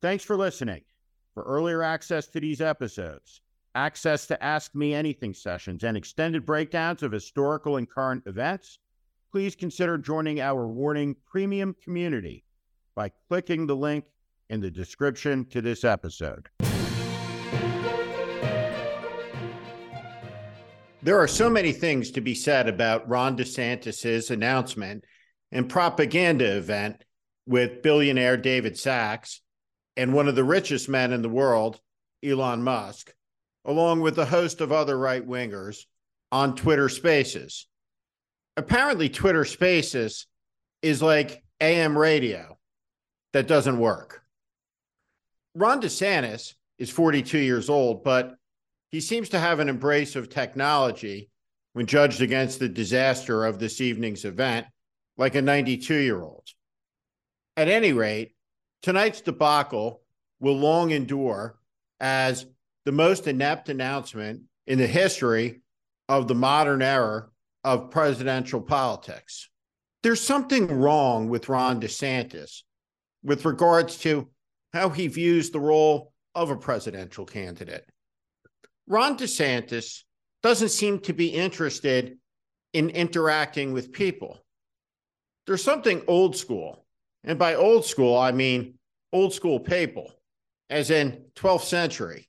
Thanks for listening. For earlier access to these episodes, access to Ask Me Anything sessions, and extended breakdowns of historical and current events, please consider joining our Warning Premium community by clicking the link in the description to this episode. There are so many things to be said about Ron DeSantis' announcement and propaganda event with billionaire David Sacks and one of the richest men in the world, Elon Musk, along with a host of other right wingers on Twitter Spaces. Apparently, Twitter Spaces is like AM radio that doesn't work. Ron DeSantis is 42 years old, but he seems to have an embrace of technology when judged against the disaster of this evening's event, like a 92 year old. At any rate, tonight's debacle will long endure as the most inept announcement in the history of the modern era of presidential politics. There's something wrong with Ron DeSantis with regards to how he views the role of a presidential candidate. Ron DeSantis doesn't seem to be interested in interacting with people. There's something old school, and by old school, I mean old school papal, as in 12th century,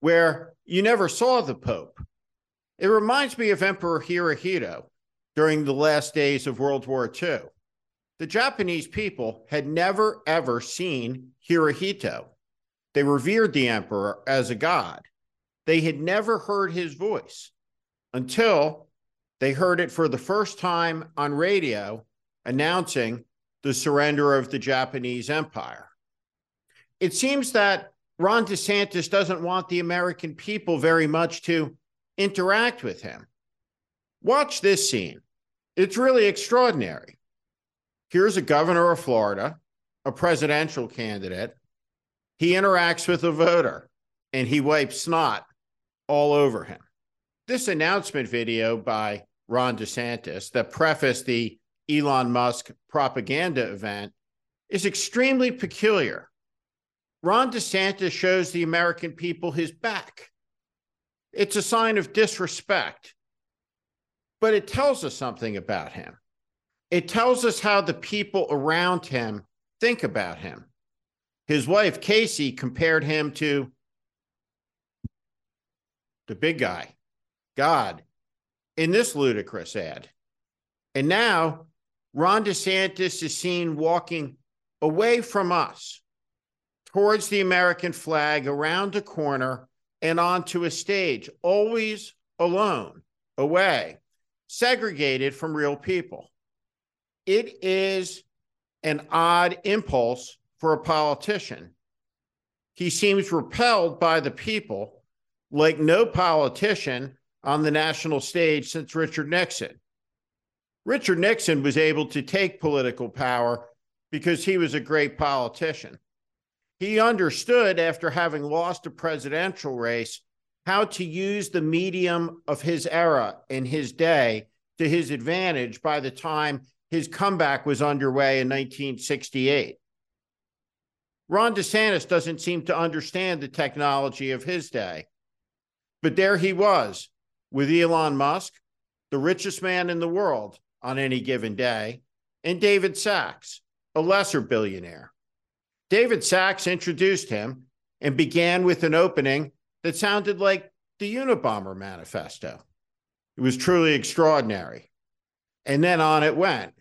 where you never saw the Pope. It reminds me of Emperor Hirohito during the last days of World War II. The Japanese people had never, ever seen Hirohito. They revered the emperor as a god. They had never heard his voice until they heard it for the first time on radio announcing the surrender of the Japanese empire. It seems that Ron DeSantis doesn't want the American people very much to interact with him. Watch this scene. It's really extraordinary. Here's a governor of Florida, a presidential candidate. He interacts with a voter and he wipes snot all over him. This announcement video by Ron DeSantis that prefaced the Elon Musk propaganda event is extremely peculiar. Ron DeSantis shows the American people his back. It's a sign of disrespect, but it tells us something about him. It tells us how the people around him think about him. His wife, Casey, compared him to the big guy, God, in this ludicrous ad. And now Ron DeSantis is seen walking away from us towards the American flag, around a corner, and onto a stage, always alone, away, segregated from real people. It is an odd impulse for a politician. He seems repelled by the people like no politician on the national stage since Richard Nixon. Richard Nixon was able to take political power because he was a great politician. He understood, after having lost a presidential race, how to use the medium of his era and his day to his advantage by the time his comeback was underway in 1968. Ron DeSantis doesn't seem to understand the technology of his day. But there he was with Elon Musk, the richest man in the world on any given day, and David Sacks, a lesser billionaire. David Sacks introduced him and began with an opening that sounded like the Unabomber Manifesto. It was truly extraordinary. And then on it went.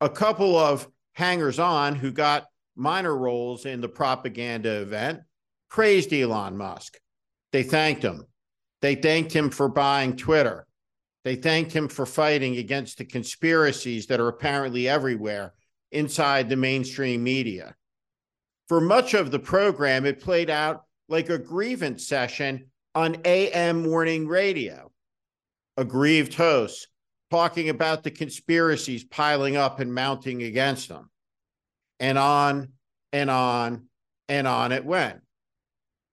A couple of hangers on who got minor roles in the propaganda event praised Elon Musk they thanked him. They thanked him for buying Twitter. They thanked him for fighting against the conspiracies that are apparently everywhere inside the mainstream media. For much of the program, it played out like a grievance session on AM morning radio. A aggrieved hosts talking about the conspiracies piling up and mounting against them. And on and on and on it went.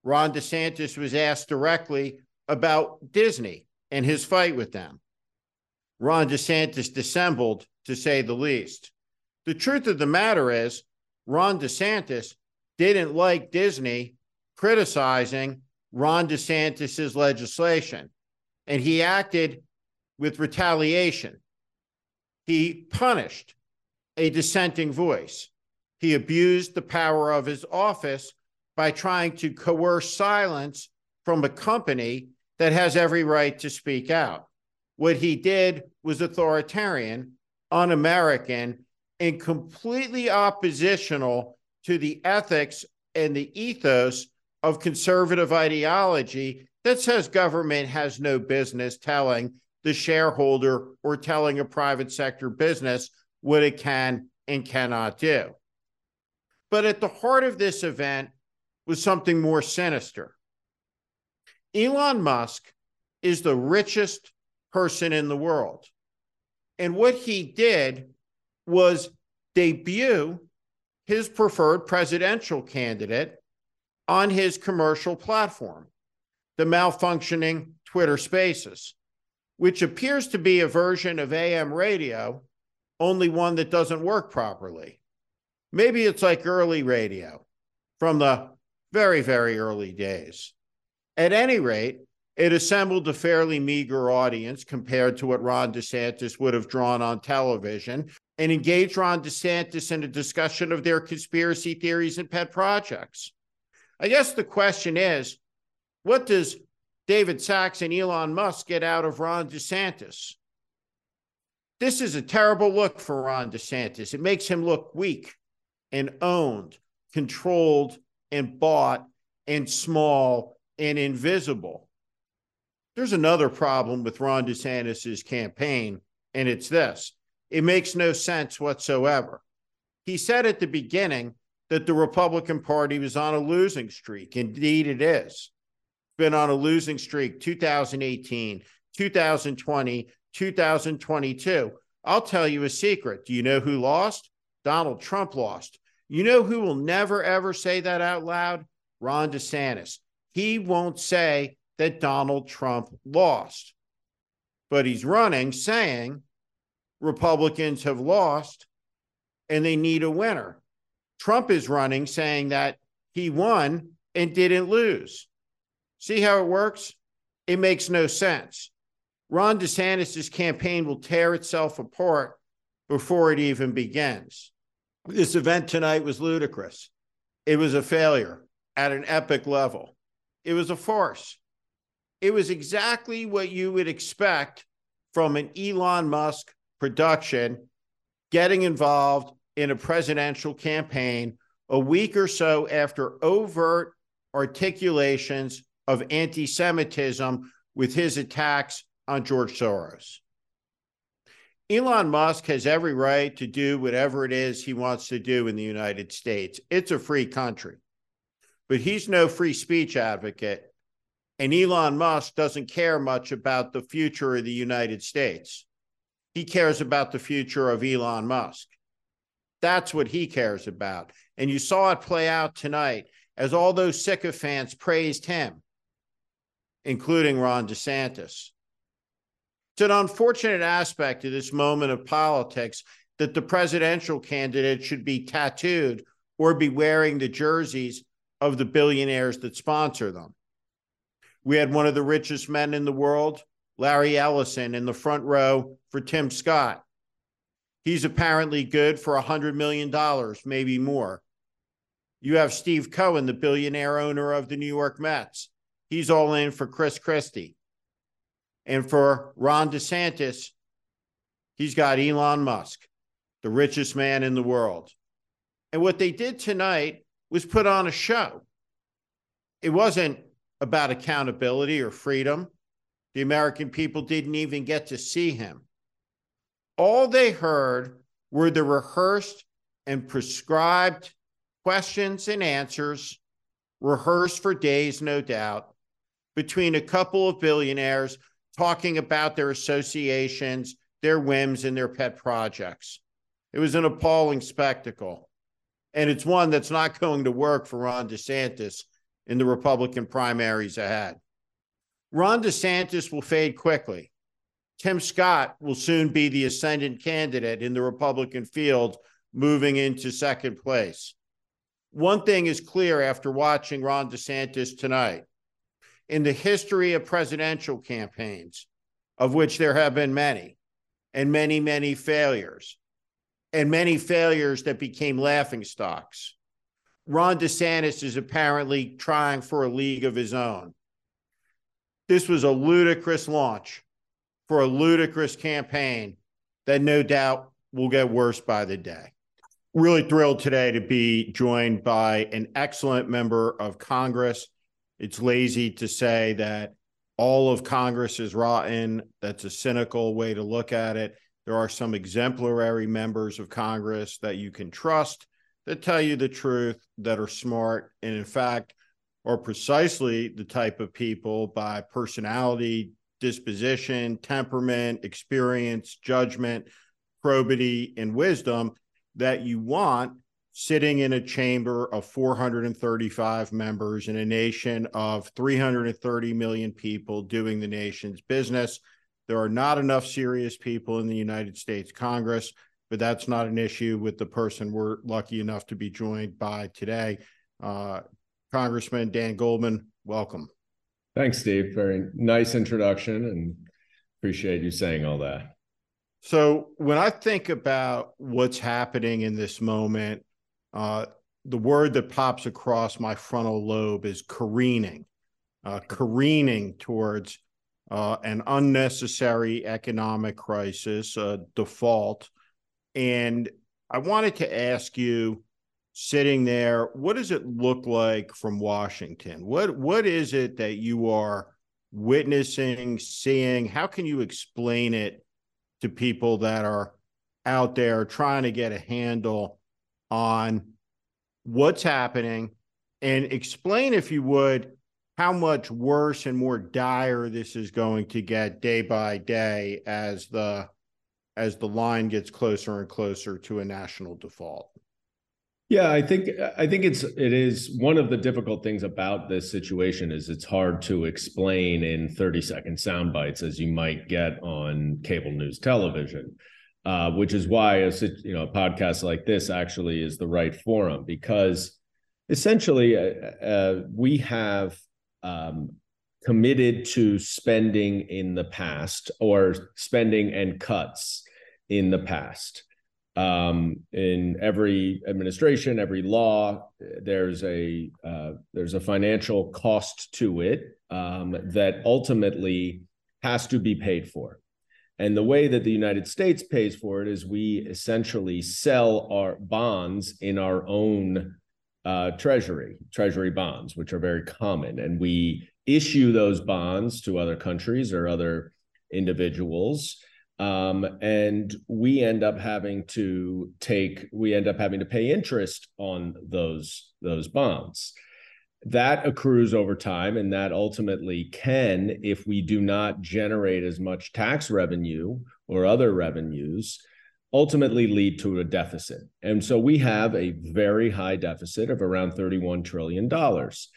Ron DeSantis was asked directly about Disney and his fight with them. Ron DeSantis dissembled, to say the least. The truth of the matter is, Ron DeSantis didn't like Disney criticizing Ron DeSantis's legislation, and he acted with retaliation. He punished a dissenting voice. He abused the power of his office by trying to coerce silence from a company that has every right to speak out. What he did was authoritarian, un American, and completely oppositional to the ethics and the ethos of conservative ideology that says government has no business telling the shareholder or telling a private sector business what it can and cannot do. But at the heart of this event was something more sinister. Elon Musk is the richest person in the world. And what he did was debut his preferred presidential candidate on his commercial platform, the malfunctioning Twitter Spaces, which appears to be a version of AM radio, only one that doesn't work properly. Maybe it's like early radio from the very, very early days. At any rate, it assembled a fairly meager audience compared to what Ron DeSantis would have drawn on television and engage Ron DeSantis in a discussion of their conspiracy theories and pet projects. I guess the question is what does David Sacks and Elon Musk get out of Ron DeSantis? This is a terrible look for Ron DeSantis. It makes him look weak and owned, controlled and bought and small and invisible. There's another problem with Ron DeSantis' campaign, and it's this it makes no sense whatsoever. He said at the beginning that the Republican Party was on a losing streak. Indeed, it is. Been on a losing streak 2018, 2020, 2022. I'll tell you a secret. Do you know who lost? Donald Trump lost. You know who will never, ever say that out loud? Ron DeSantis. He won't say that Donald Trump lost, but he's running saying Republicans have lost and they need a winner. Trump is running saying that he won and didn't lose. See how it works? It makes no sense. Ron DeSantis' campaign will tear itself apart before it even begins. This event tonight was ludicrous. It was a failure at an epic level. It was a farce. It was exactly what you would expect from an Elon Musk production getting involved in a presidential campaign a week or so after overt articulations of anti Semitism with his attacks on George Soros. Elon Musk has every right to do whatever it is he wants to do in the United States. It's a free country. But he's no free speech advocate. And Elon Musk doesn't care much about the future of the United States. He cares about the future of Elon Musk. That's what he cares about. And you saw it play out tonight as all those sycophants praised him, including Ron DeSantis. It's an unfortunate aspect of this moment of politics that the presidential candidate should be tattooed or be wearing the jerseys of the billionaires that sponsor them. We had one of the richest men in the world, Larry Ellison, in the front row for Tim Scott. He's apparently good for $100 million, maybe more. You have Steve Cohen, the billionaire owner of the New York Mets. He's all in for Chris Christie. And for Ron DeSantis, he's got Elon Musk, the richest man in the world. And what they did tonight was put on a show. It wasn't about accountability or freedom. The American people didn't even get to see him. All they heard were the rehearsed and prescribed questions and answers, rehearsed for days, no doubt, between a couple of billionaires talking about their associations, their whims, and their pet projects. It was an appalling spectacle. And it's one that's not going to work for Ron DeSantis in the Republican primaries ahead. Ron DeSantis will fade quickly. Tim Scott will soon be the ascendant candidate in the Republican field, moving into second place. One thing is clear after watching Ron DeSantis tonight. In the history of presidential campaigns, of which there have been many, and many, many failures, and many failures that became laughing stocks, Ron DeSantis is apparently trying for a league of his own. This was a ludicrous launch for a ludicrous campaign that no doubt will get worse by the day. Really thrilled today to be joined by an excellent member of Congress. It's lazy to say that all of Congress is rotten. That's a cynical way to look at it. There are some exemplary members of Congress that you can trust that tell you the truth, that are smart, and in fact, are precisely the type of people by personality, disposition, temperament, experience, judgment, probity, and wisdom that you want sitting in a chamber of 435 members in a nation of 330 million people doing the nation's business. There are not enough serious people in the United States Congress but that's not an issue with the person we're lucky enough to be joined by today. Uh, Congressman Dan Goldman, welcome. Thanks, Steve. Very nice introduction and appreciate you saying all that. So, when I think about what's happening in this moment, uh, the word that pops across my frontal lobe is careening, uh, careening towards uh, an unnecessary economic crisis, default, and I wanted to ask you, sitting there, what does it look like from Washington? What what is it that you are witnessing, seeing? How can you explain it to people that are out there trying to get a handle on what's happening and explain if you would how much worse and more dire this is going to get day by day as the as the line gets closer and closer to a national default? Yeah, I think I think it's it is one of the difficult things about this situation is it's hard to explain in 30 second sound bites as you might get on cable news television. Uh, which is why a you know a podcast like this actually is the right forum because essentially uh, uh, we have um, committed to spending in the past or spending and cuts in the past. Um, in every administration, every law, there's a uh, there's a financial cost to it um, that ultimately has to be paid for. And the way that the United States pays for it is we essentially sell our bonds in our own uh, treasury, treasury bonds, which are very common, and we issue those bonds to other countries or other individuals um, and we end up having to take we end up having to pay interest on those those bonds. That accrues over time and that ultimately can if we do not generate as much tax revenue or other revenues ultimately lead to a deficit. And so we have a very high deficit of around 31 trillion dollars.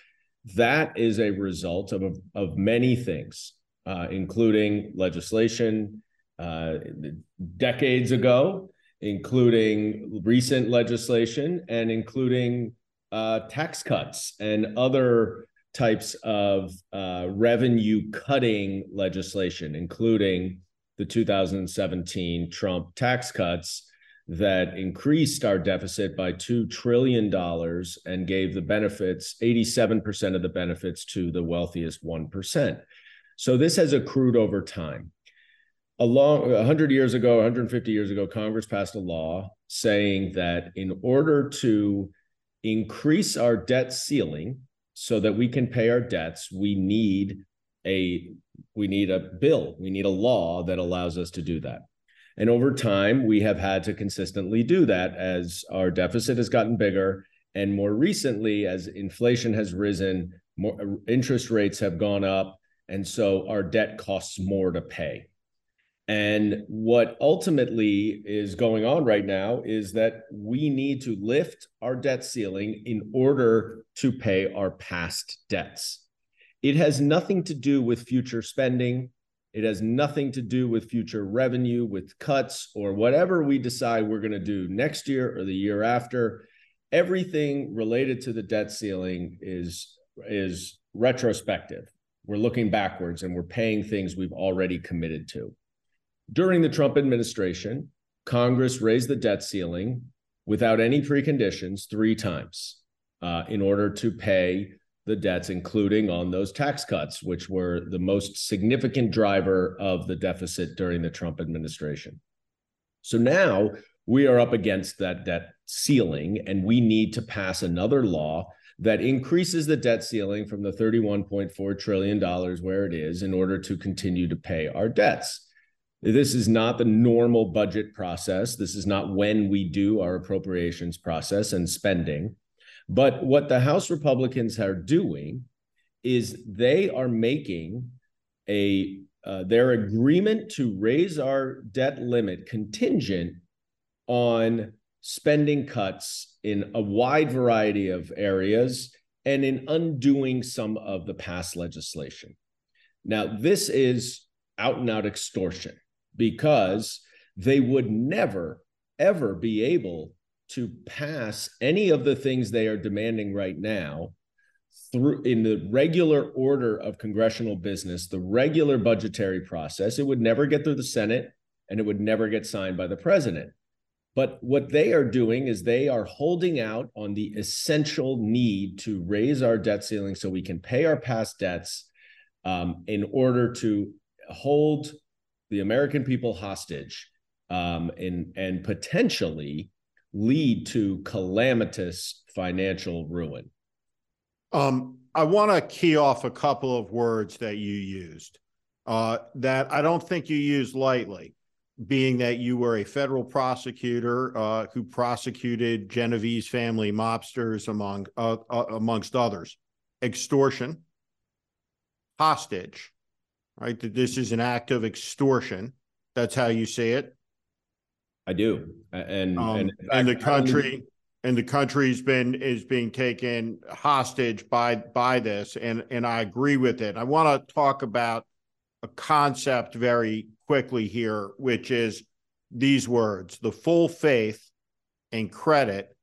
That is a result of of many things uh, including legislation uh, decades ago, including recent legislation and including uh, tax cuts and other types of uh, revenue cutting legislation, including the 2017 Trump tax cuts that increased our deficit by $2 trillion and gave the benefits, 87% of the benefits to the wealthiest 1%. So this has accrued over time a long 100 years ago 150 years ago congress passed a law saying that in order to increase our debt ceiling so that we can pay our debts we need a we need a bill we need a law that allows us to do that. And over time we have had to consistently do that as our deficit has gotten bigger. And more recently as inflation has risen more interest rates have gone up. And so our debt costs more to pay and what ultimately is going on right now is that we need to lift our debt ceiling in order to pay our past debts. It has nothing to do with future spending. It has nothing to do with future revenue, with cuts, or whatever we decide we're going to do next year or the year after. everything related to the debt ceiling is is retrospective. We're looking backwards and we're paying things we've already committed to. During the Trump administration, Congress raised the debt ceiling without any preconditions three times uh, in order to pay the debts, including on those tax cuts, which were the most significant driver of the deficit during the Trump administration. So now we are up against that debt ceiling, and we need to pass another law that increases the debt ceiling from the $31.4 trillion where it is in order to continue to pay our debts. This is not the normal budget process. This is not when we do our appropriations process and spending. But what the House Republicans are doing is they are making a uh, their agreement to raise our debt limit contingent on spending cuts in a wide variety of areas and in undoing some of the past legislation. Now, this is out and out extortion because they would never, ever be able to pass any of the things they are demanding right now through in the regular order of congressional business, the regular budgetary process. It would never get through the Senate and it would never get signed by the president. But what they are doing is they are holding out on the essential need to raise our debt ceiling so we can pay our past debts um, in order to hold the American people hostage um, and, and potentially lead to calamitous financial ruin? Um, I want to key off a couple of words that you used uh, that I don't think you used lightly, being that you were a federal prosecutor uh, who prosecuted Genovese family mobsters among uh, uh amongst others, extortion, hostage, right? That this is an act of extortion. That's how you say it. I do, and um, and, and the country and the country's been is being taken hostage by by this, and and I agree with it. I want to talk about a concept very quickly here, which is these words: the full faith and credit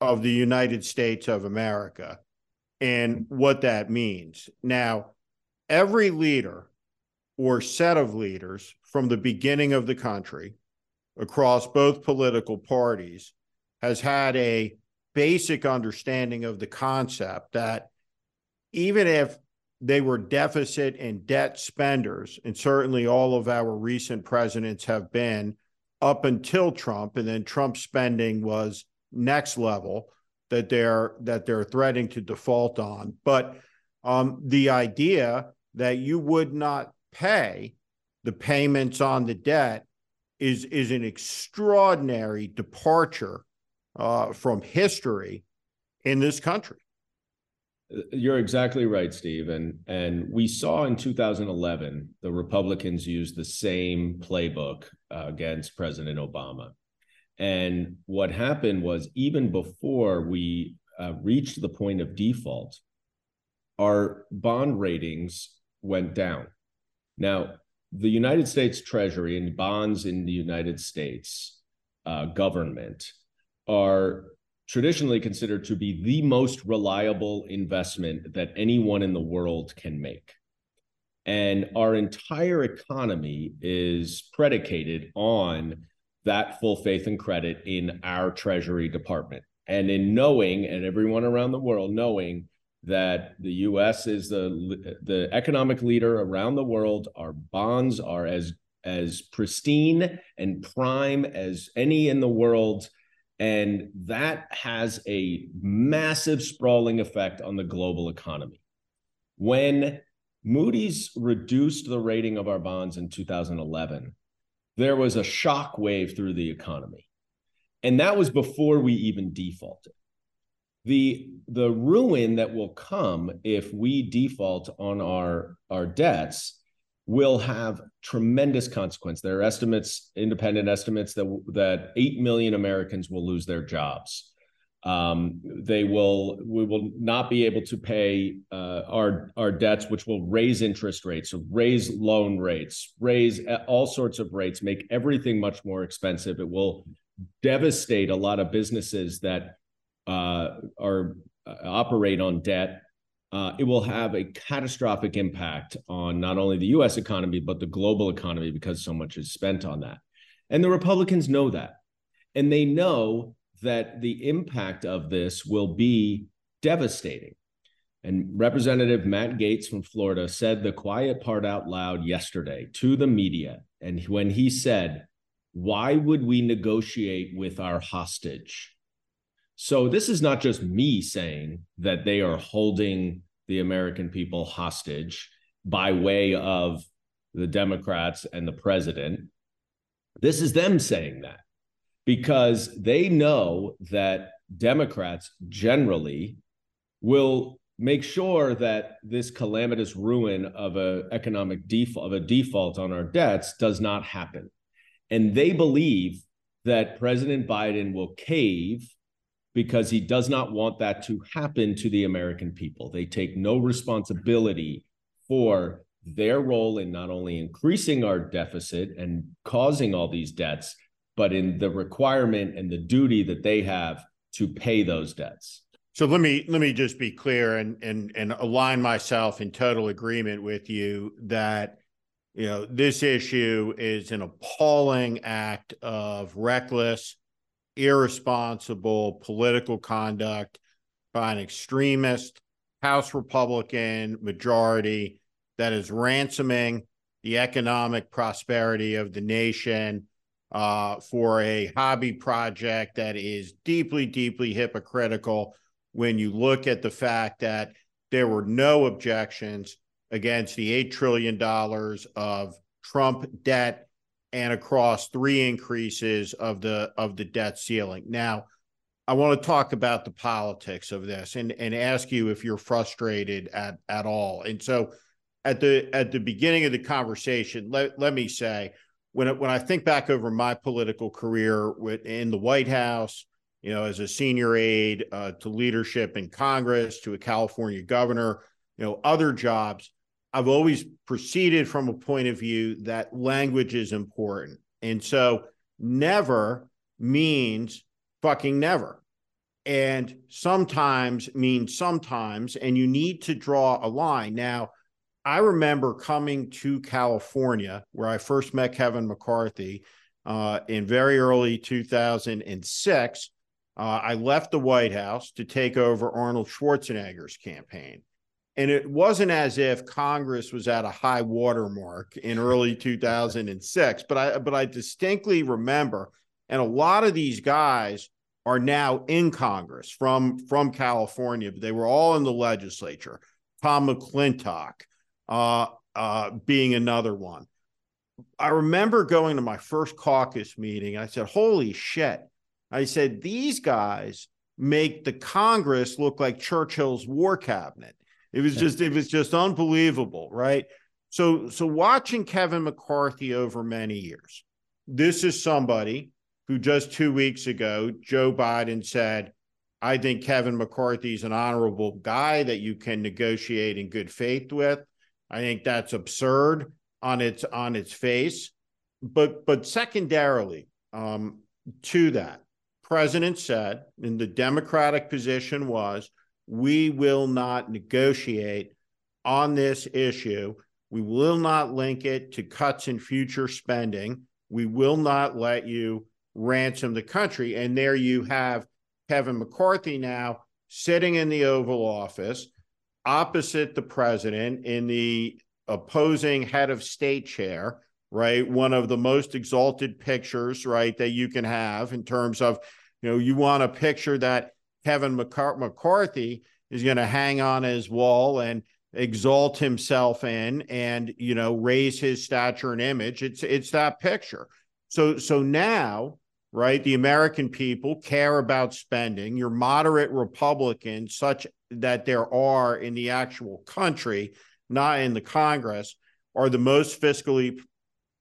of the United States of America, and what that means. Now, every leader or set of leaders from the beginning of the country across both political parties has had a basic understanding of the concept that even if they were deficit and debt spenders, and certainly all of our recent presidents have been up until Trump, and then Trump spending was next level that they're that they're threatening to default on. But um, the idea that you would not pay the payments on the debt is is an extraordinary departure uh, from history in this country. You're exactly right, Steve. And and we saw in 2011 the Republicans use the same playbook uh, against President Obama. And what happened was even before we uh, reached the point of default, our bond ratings went down. Now, the United States Treasury and bonds in the United States uh, government are traditionally considered to be the most reliable investment that anyone in the world can make. And our entire economy is predicated on that full faith and credit in our Treasury Department. And in knowing, and everyone around the world knowing that the U.S. is the the economic leader around the world. Our bonds are as as pristine and prime as any in the world, and that has a massive sprawling effect on the global economy. When Moody's reduced the rating of our bonds in 2011, there was a shock wave through the economy. And that was before we even defaulted the the ruin that will come if we default on our our debts will have tremendous consequence. There are estimates, independent estimates, that that eight million Americans will lose their jobs. Um, they will we will not be able to pay uh, our our debts, which will raise interest rates, raise loan rates, raise all sorts of rates, make everything much more expensive. It will devastate a lot of businesses that uh, are uh, operate on debt, uh, it will have a catastrophic impact on not only the U.S. economy but the global economy because so much is spent on that. And the Republicans know that, and they know that the impact of this will be devastating. And Representative Matt Gaetz from Florida said the quiet part out loud yesterday to the media. And when he said, Why would we negotiate with our hostage? So this is not just me saying that they are holding the American people hostage by way of the Democrats and the president. This is them saying that because they know that Democrats generally will make sure that this calamitous ruin of a economic default of a default on our debts does not happen. And they believe that President Biden will cave because he does not want that to happen to the American people. They take no responsibility for their role in not only increasing our deficit and causing all these debts, but in the requirement and the duty that they have to pay those debts. So let me let me just be clear and and and align myself in total agreement with you that you know this issue is an appalling act of reckless irresponsible political conduct by an extremist House Republican majority that is ransoming the economic prosperity of the nation uh, for a hobby project that is deeply, deeply hypocritical when you look at the fact that there were no objections against the $8 trillion of Trump debt and across three increases of the of the debt ceiling. Now, I want to talk about the politics of this and and ask you if you're frustrated at at all. And so at the at the beginning of the conversation, let, let me say when when I think back over my political career with, in the White House, you know, as a senior aide uh, to leadership in Congress, to a California governor, you know, other jobs, I've always proceeded from a point of view that language is important. And so never means fucking never. And sometimes means sometimes, and you need to draw a line. Now, I remember coming to California where I first met Kevin McCarthy uh, in very early 2006. Uh, I left the White House to take over Arnold Schwarzenegger's campaign. And it wasn't as if Congress was at a high water mark in early 2006, but I but I distinctly remember, and a lot of these guys are now in Congress from from California. But they were all in the legislature. Tom McClintock uh, uh, being another one. I remember going to my first caucus meeting. I said, "Holy shit!" I said, "These guys make the Congress look like Churchill's war cabinet." It was just it was just unbelievable, right? So so watching Kevin McCarthy over many years, this is somebody who just two weeks ago Joe Biden said, "I think Kevin McCarthy is an honorable guy that you can negotiate in good faith with." I think that's absurd on its on its face, but but secondarily um, to that, President said, and the Democratic position was we will not negotiate on this issue. We will not link it to cuts in future spending. We will not let you ransom the country. And there you have Kevin McCarthy now sitting in the Oval Office opposite the president in the opposing head of state chair, right? One of the most exalted pictures, right, that you can have in terms of, you know, you want a picture that Kevin McCarthy is going to hang on his wall and exalt himself in and you know raise his stature and image. It's it's that picture. So so now right the american people care about spending. Your moderate republicans such that there are in the actual country not in the congress are the most fiscally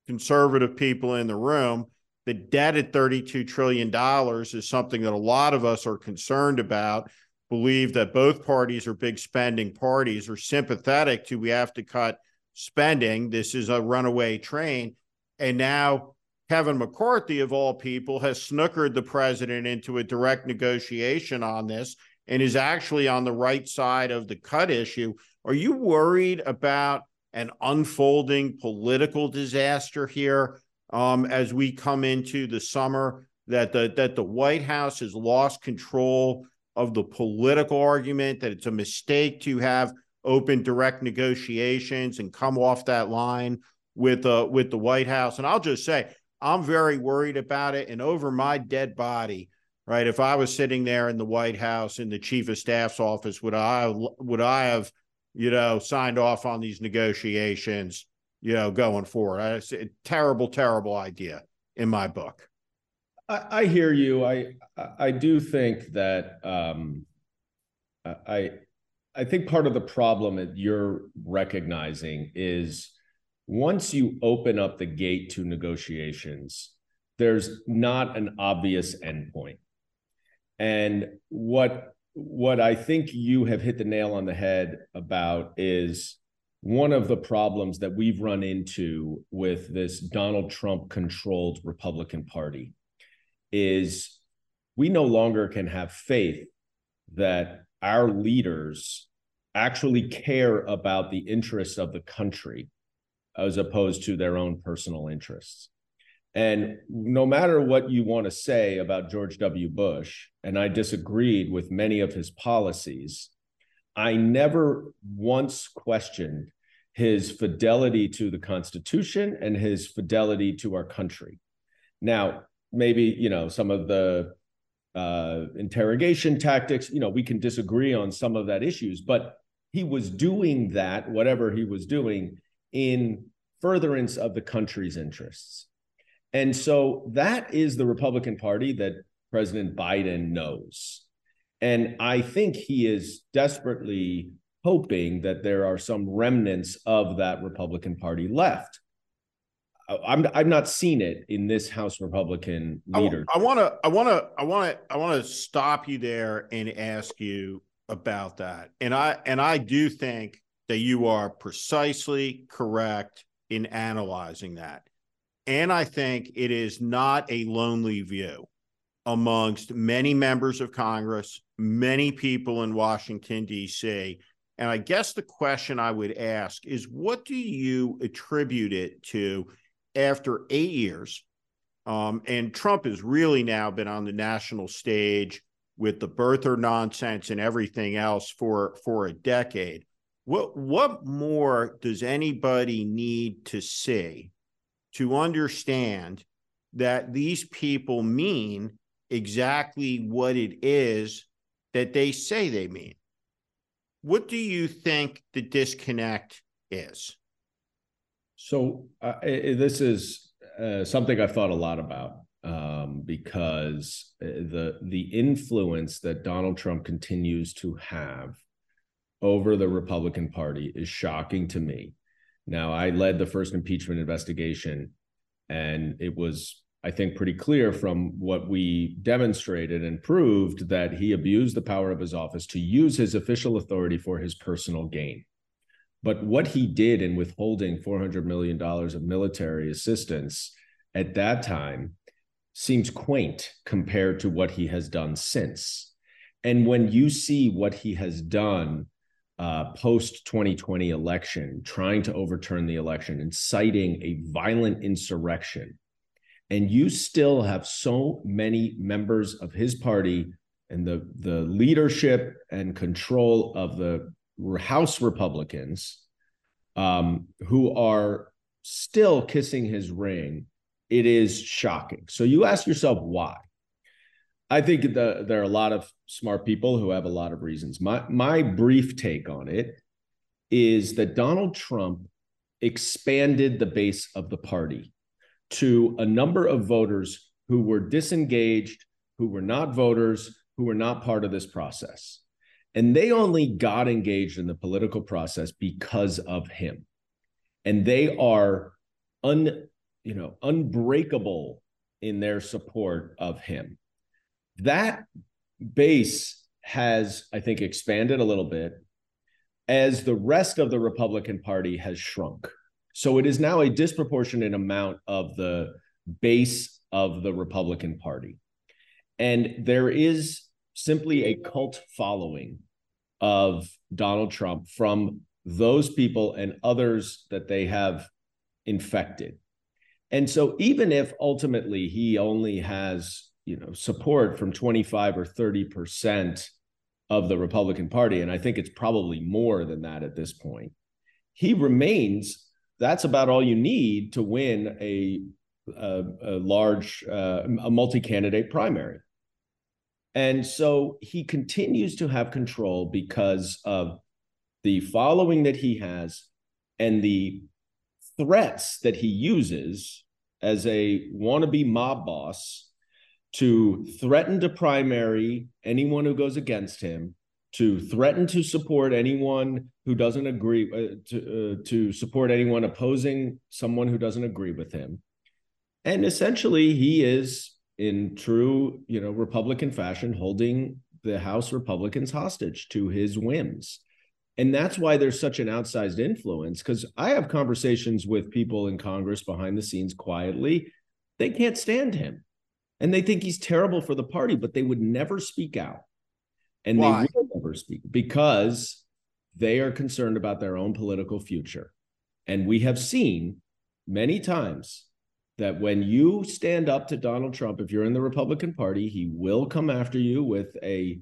conservative people in the room the debt at $32 trillion is something that a lot of us are concerned about, believe that both parties are big spending parties, are sympathetic to we have to cut spending. This is a runaway train. And now Kevin McCarthy, of all people, has snookered the president into a direct negotiation on this and is actually on the right side of the cut issue. Are you worried about an unfolding political disaster here um, as we come into the summer? That the that the White House has lost control of the political argument, that it's a mistake to have open direct negotiations and come off that line with uh with the White House. And I'll just say, I'm very worried about it. And over my dead body, right? If I was sitting there in the White House in the chief of staff's office, would I would I have, you know, signed off on these negotiations, you know, going forward? It's a terrible, terrible idea in my book. I, I hear you. I I do think that um, I I think part of the problem that you're recognizing is once you open up the gate to negotiations, there's not an obvious endpoint. And what what I think you have hit the nail on the head about is one of the problems that we've run into with this Donald Trump controlled Republican Party is we no longer can have faith that our leaders actually care about the interests of the country as opposed to their own personal interests. And no matter what you want to say about George W. Bush, and I disagreed with many of his policies, I never once questioned his fidelity to the Constitution and his fidelity to our country. Now, maybe, you know, some of the uh, interrogation tactics, you know, we can disagree on some of that issues, but he was doing that, whatever he was doing, in furtherance of the country's interests. And so that is the Republican Party that President Biden knows. And I think he is desperately hoping that there are some remnants of that Republican Party left. I'm I've not seen it in this House Republican leader. I want to I want to I want to I want to stop you there and ask you about that. And I and I do think that you are precisely correct in analyzing that. And I think it is not a lonely view amongst many members of Congress, many people in Washington, D.C. And I guess the question I would ask is what do you attribute it to after eight years? Um, and Trump has really now been on the national stage with the birther nonsense and everything else for for a decade. What what more does anybody need to see to understand that these people mean exactly what it is that they say they mean? What do you think the disconnect is? So uh, this is uh, something I've thought a lot about um, because uh, the the influence that Donald Trump continues to have over the Republican Party is shocking to me. Now, I led the first impeachment investigation, and it was, I think, pretty clear from what we demonstrated and proved that he abused the power of his office to use his official authority for his personal gain. But what he did in withholding $400 million of military assistance at that time seems quaint compared to what he has done since. And when you see what he has done uh, post 2020 election, trying to overturn the election, inciting a violent insurrection, and you still have so many members of his party and the the leadership and control of the House Republicans um, who are still kissing his ring it is shocking. So you ask yourself why. I think the, there are a lot of smart people who have a lot of reasons. My my brief take on it is that Donald Trump expanded the base of the party to a number of voters who were disengaged, who were not voters, who were not part of this process. And they only got engaged in the political process because of him. And they are un you know, unbreakable in their support of him. That base has, I think, expanded a little bit as the rest of the Republican Party has shrunk. So it is now a disproportionate amount of the base of the Republican Party. And there is simply a cult following of Donald Trump from those people and others that they have infected. And so even if ultimately he only has, you know, support from 25 or 30% of the Republican Party, and I think it's probably more than that at this point, he remains that's about all you need to win a a, a large uh, a multi-candidate primary. And so he continues to have control because of the following that he has and the threats that he uses as a wannabe mob boss to threaten to primary anyone who goes against him, to threaten to support anyone who doesn't agree, uh, to, uh, to support anyone opposing someone who doesn't agree with him. And essentially, he is in true, you know, Republican fashion, holding the House Republicans hostage to his whims. And that's why there's such an outsized influence. Because I have conversations with people in Congress behind the scenes quietly. They can't stand him. And they think he's terrible for the party, but they would never speak out. And why? they because they are concerned about their own political future. And we have seen many times that when you stand up to Donald Trump, if you're in the Republican Party, he will come after you with a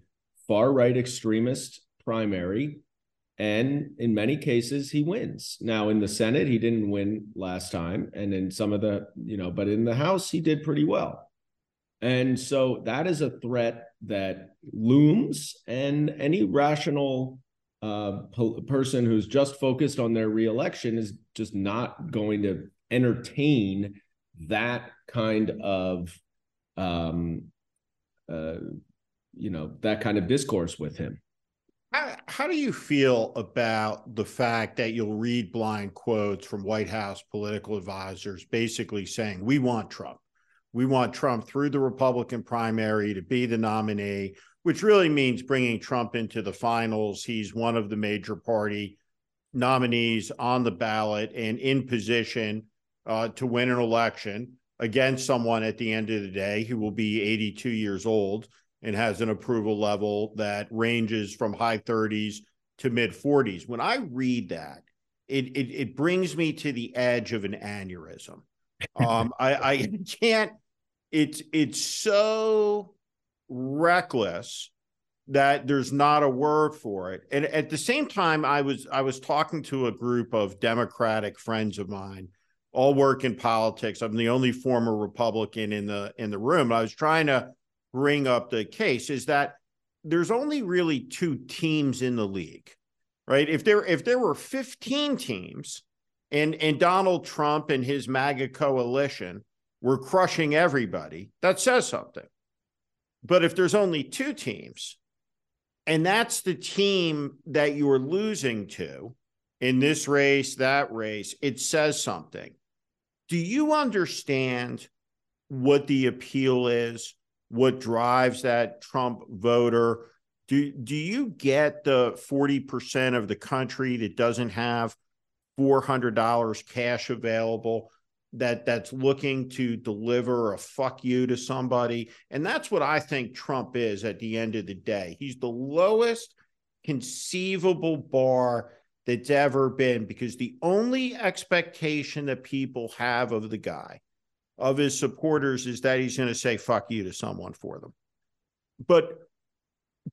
far right extremist primary. And in many cases, he wins. Now, in the Senate, he didn't win last time. And in some of the, you know, but in the House, he did pretty well. And so that is a threat that looms. And any rational uh, person who's just focused on their reelection is just not going to entertain that kind of um uh you know that kind of discourse with him how, how do you feel about the fact that you'll read blind quotes from white house political advisors basically saying we want trump we want trump through the republican primary to be the nominee which really means bringing trump into the finals he's one of the major party nominees on the ballot and in position uh, to win an election against someone at the end of the day who will be 82 years old and has an approval level that ranges from high 30s to mid 40s. When I read that, it, it, it brings me to the edge of an aneurysm. Um, I, I can't. It's it's so reckless that there's not a word for it. And at the same time, I was I was talking to a group of Democratic friends of mine all work in politics. I'm the only former Republican in the in the room. I was trying to bring up the case is that there's only really two teams in the league, right? If there if there were 15 teams and and Donald Trump and his MAGA coalition were crushing everybody, that says something. But if there's only two teams, and that's the team that you're losing to in this race, that race, it says something do you understand what the appeal is? What drives that Trump voter? Do, do you get the 40% of the country that doesn't have $400 cash available that that's looking to deliver a fuck you to somebody and that's what i think trump is at the end of the day he's the lowest conceivable bar that's ever been because the only expectation that people have of the guy, of his supporters, is that he's going to say fuck you to someone for them. But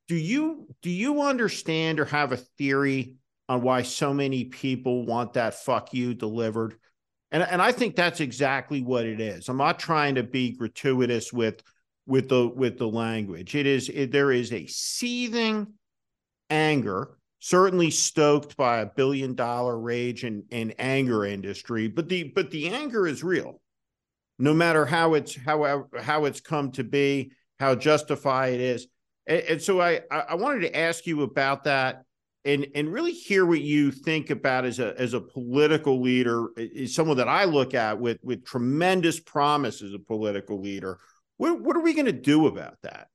do you do you understand or have a theory on why so many people want that fuck you delivered? And and I think that's exactly what it is. I'm not trying to be gratuitous with with the with the language. It is it, there is a seething anger certainly stoked by a billion dollar rage and, and anger industry but the but the anger is real no matter how it's how how it's come to be how justified it is and, and so I, I wanted to ask you about that and and really hear what you think about as a as a political leader is someone that I look at with with tremendous promise as a political leader what, what are we going to do about that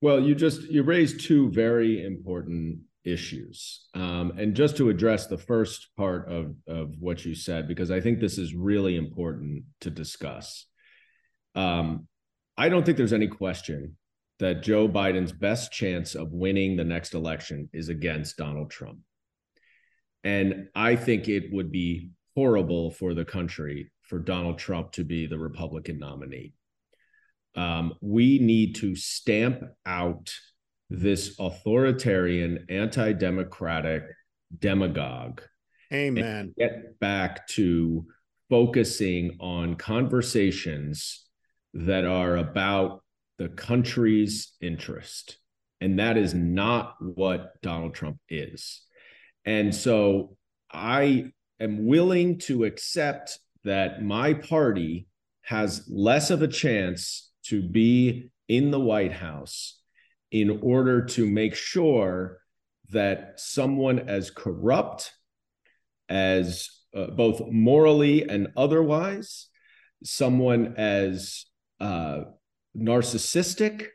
well you just you raised two very important issues. Um, and just to address the first part of, of what you said, because I think this is really important to discuss. Um, I don't think there's any question that Joe Biden's best chance of winning the next election is against Donald Trump. And I think it would be horrible for the country for Donald Trump to be the Republican nominee. Um, we need to stamp out this authoritarian, anti democratic demagogue. Amen. Get back to focusing on conversations that are about the country's interest. And that is not what Donald Trump is. And so I am willing to accept that my party has less of a chance to be in the White House in order to make sure that someone as corrupt as uh, both morally and otherwise, someone as uh, narcissistic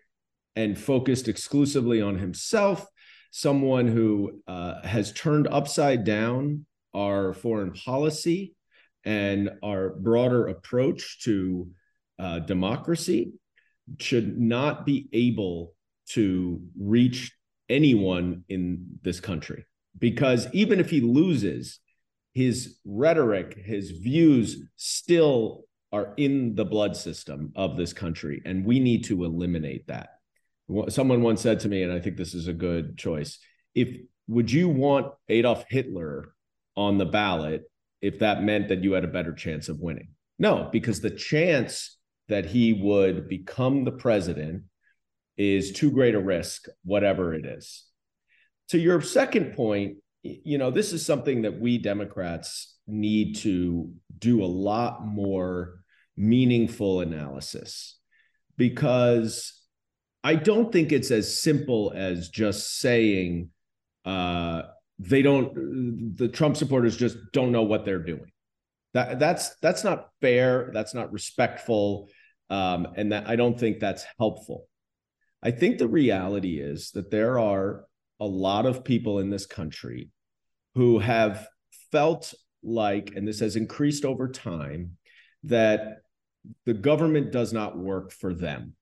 and focused exclusively on himself, someone who uh, has turned upside down our foreign policy and our broader approach to uh, democracy should not be able to reach anyone in this country. Because even if he loses, his rhetoric, his views still are in the blood system of this country, and we need to eliminate that. Someone once said to me, and I think this is a good choice: if would you want Adolf Hitler on the ballot if that meant that you had a better chance of winning? No, because the chance that he would become the president is too great a risk, whatever it is. To your second point, you know, this is something that we Democrats need to do a lot more meaningful analysis because I don't think it's as simple as just saying uh, they don't the Trump supporters just don't know what they're doing. That that's that's not fair. That's not respectful, um, and that I don't think that's helpful. I think the reality is that there are a lot of people in this country who have felt like, and this has increased over time, that the government does not work for them.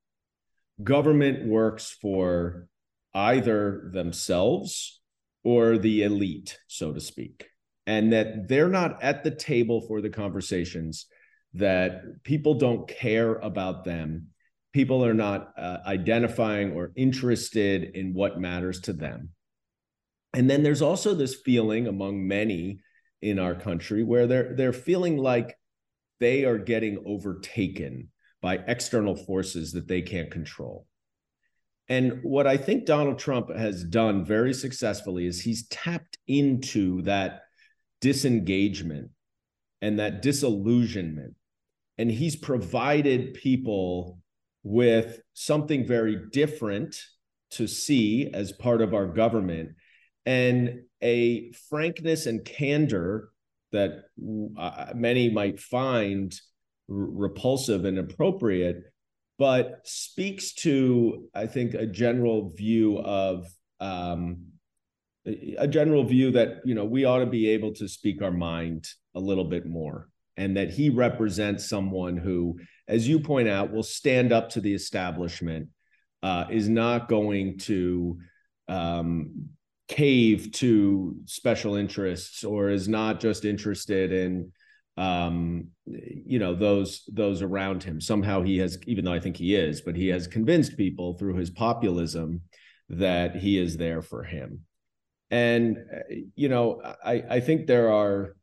Government works for either themselves or the elite, so to speak, and that they're not at the table for the conversations, that people don't care about them. People are not uh, identifying or interested in what matters to them. And then there's also this feeling among many in our country where they're they're feeling like they are getting overtaken by external forces that they can't control. And what I think Donald Trump has done very successfully is he's tapped into that disengagement and that disillusionment. And he's provided people with something very different to see as part of our government and a frankness and candor that uh, many might find repulsive and appropriate, but speaks to, I think, a general view of um, a general view that you know we ought to be able to speak our mind a little bit more, and that he represents someone who, as you point out, will stand up to the establishment, uh, is not going to um, cave to special interests or is not just interested in um you know those those around him. Somehow he has even though i think he is but he has convinced people through his populism that he is there for him. And you know i i think there are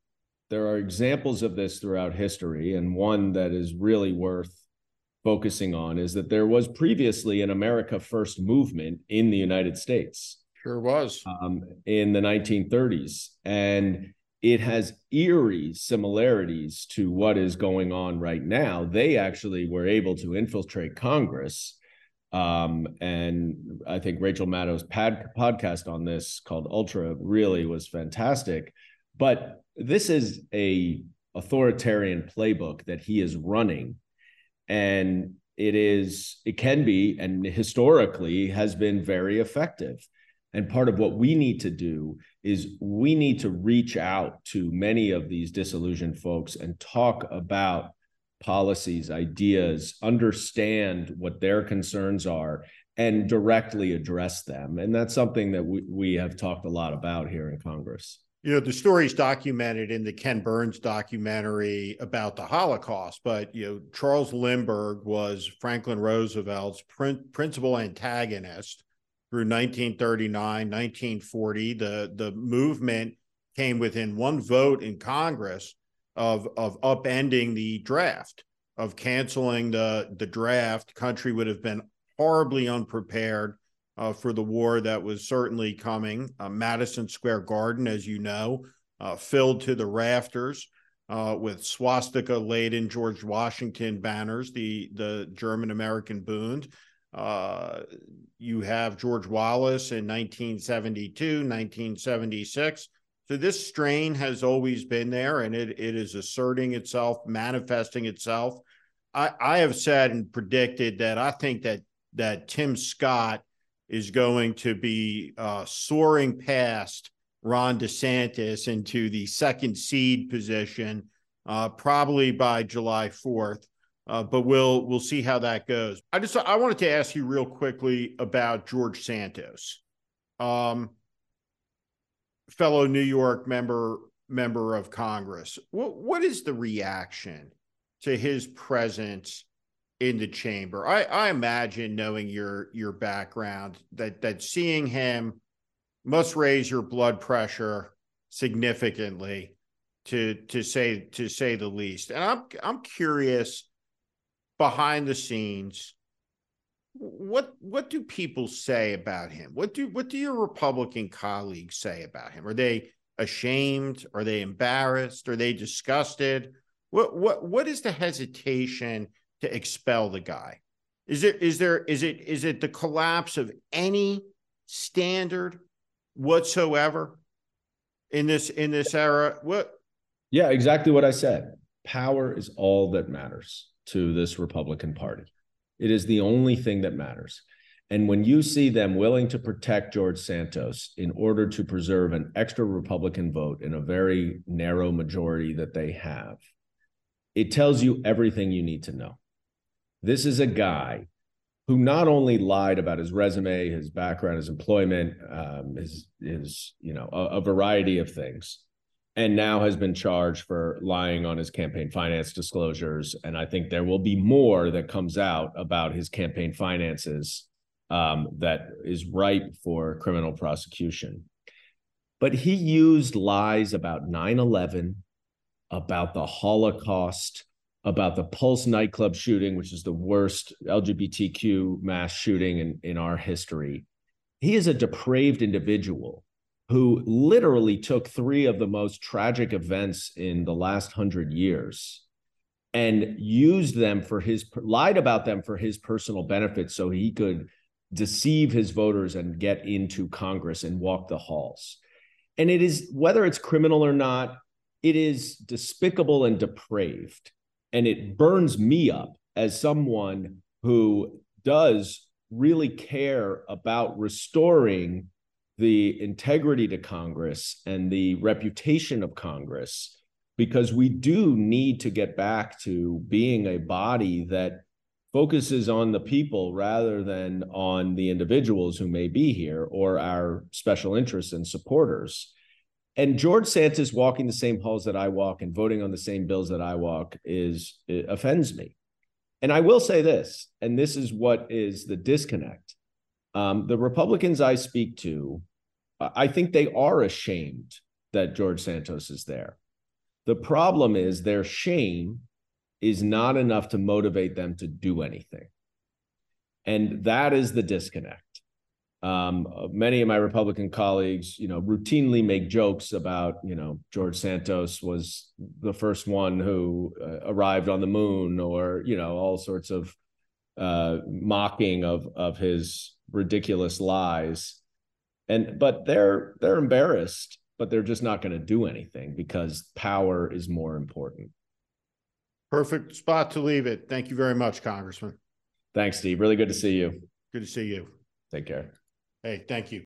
there are examples of this throughout history. And one that is really worth focusing on is that there was previously an america first movement in the united states Sure was. Um, in the 1930s. And it has eerie similarities to what is going on right now. They actually were able to infiltrate Congress. Um, and I think Rachel Maddow's pad, podcast on this called Ultra really was fantastic. But this is a authoritarian playbook that he is running. And it is, it can be, and historically has been very effective. And part of what we need to do is we need to reach out to many of these disillusioned folks and talk about policies, ideas, understand what their concerns are, and directly address them. And that's something that we, we have talked a lot about here in Congress. You know, the story's documented in the Ken Burns documentary about the Holocaust, but, you know, Charles Lindbergh was Franklin Roosevelt's prin- principal antagonist through 1939, 1940. The, the movement came within one vote in Congress of, of upending the draft, of canceling the, the draft. Country would have been horribly unprepared uh, for the war that was certainly coming. Uh, Madison Square Garden, as you know, uh, filled to the rafters uh, with swastika laden George Washington banners, the the German American Bund. Uh, you have George Wallace in 1972, 1976. So this strain has always been there, and it it is asserting itself, manifesting itself. I, I have said and predicted that I think that that Tim Scott is going to be uh, soaring past Ron DeSantis into the second seed position, uh, probably by July 4th. Uh, but we'll we'll see how that goes. I just I wanted to ask you real quickly about George Santos, um, fellow New York member member of Congress. What what is the reaction to his presence in the chamber. I, I imagine knowing your your background that that seeing him must raise your blood pressure significantly to to say to say the least. And I'm I'm curious behind the scenes what what do people say about him? What do what do your Republican colleagues say about him? Are they ashamed? Are they embarrassed? Are they disgusted? What what what is the hesitation to expel the guy? Is it is there is it is it the collapse of any standard whatsoever in this in this era? What? Yeah, exactly what I said. Power is all that matters to this Republican Party. It is the only thing that matters. And when you see them willing to protect George Santos in order to preserve an extra Republican vote in a very narrow majority that they have, it tells you everything you need to know. This is a guy who not only lied about his resume, his background, his employment, um, his his you know a, a, variety of things, and now has been charged for lying on his campaign finance disclosures. And I think there will be more that comes out about his campaign finances um, that is ripe for criminal prosecution. But he used lies about 9 11, about the Holocaust, about the Pulse nightclub shooting, which is the worst LGBTQ mass shooting in, in our history. He is a depraved individual who literally took three of the most tragic events in the last hundred years and used them for his lied about them for his personal benefit so he could deceive his voters and get into Congress and walk the halls. And it is whether it's criminal or not, it is despicable and depraved and it burns me up as someone who does really care about restoring the integrity to Congress and the reputation of Congress because we do need to get back to being a body that focuses on the people rather than on the individuals who may be here or our special interests and supporters and George Santos walking the same halls that I walk and voting on the same bills that I walk is offends me. And I will say this, and this is what is the disconnect. Um, the Republicans I speak to, I think they are ashamed that George Santos is there. The problem is their shame is not enough to motivate them to do anything. And that is the disconnect. Um, many of my Republican colleagues, you know, routinely make jokes about, you know, George Santos was the first one who uh, arrived on the moon, or you know, all sorts of uh, mocking of of his ridiculous lies. And but they're they're embarrassed, but they're just not going to do anything because power is more important. Perfect spot to leave it. Thank you very much, Congressman. Thanks, Steve. Really good to see you. Good to see you. Take care. Hey, thank you.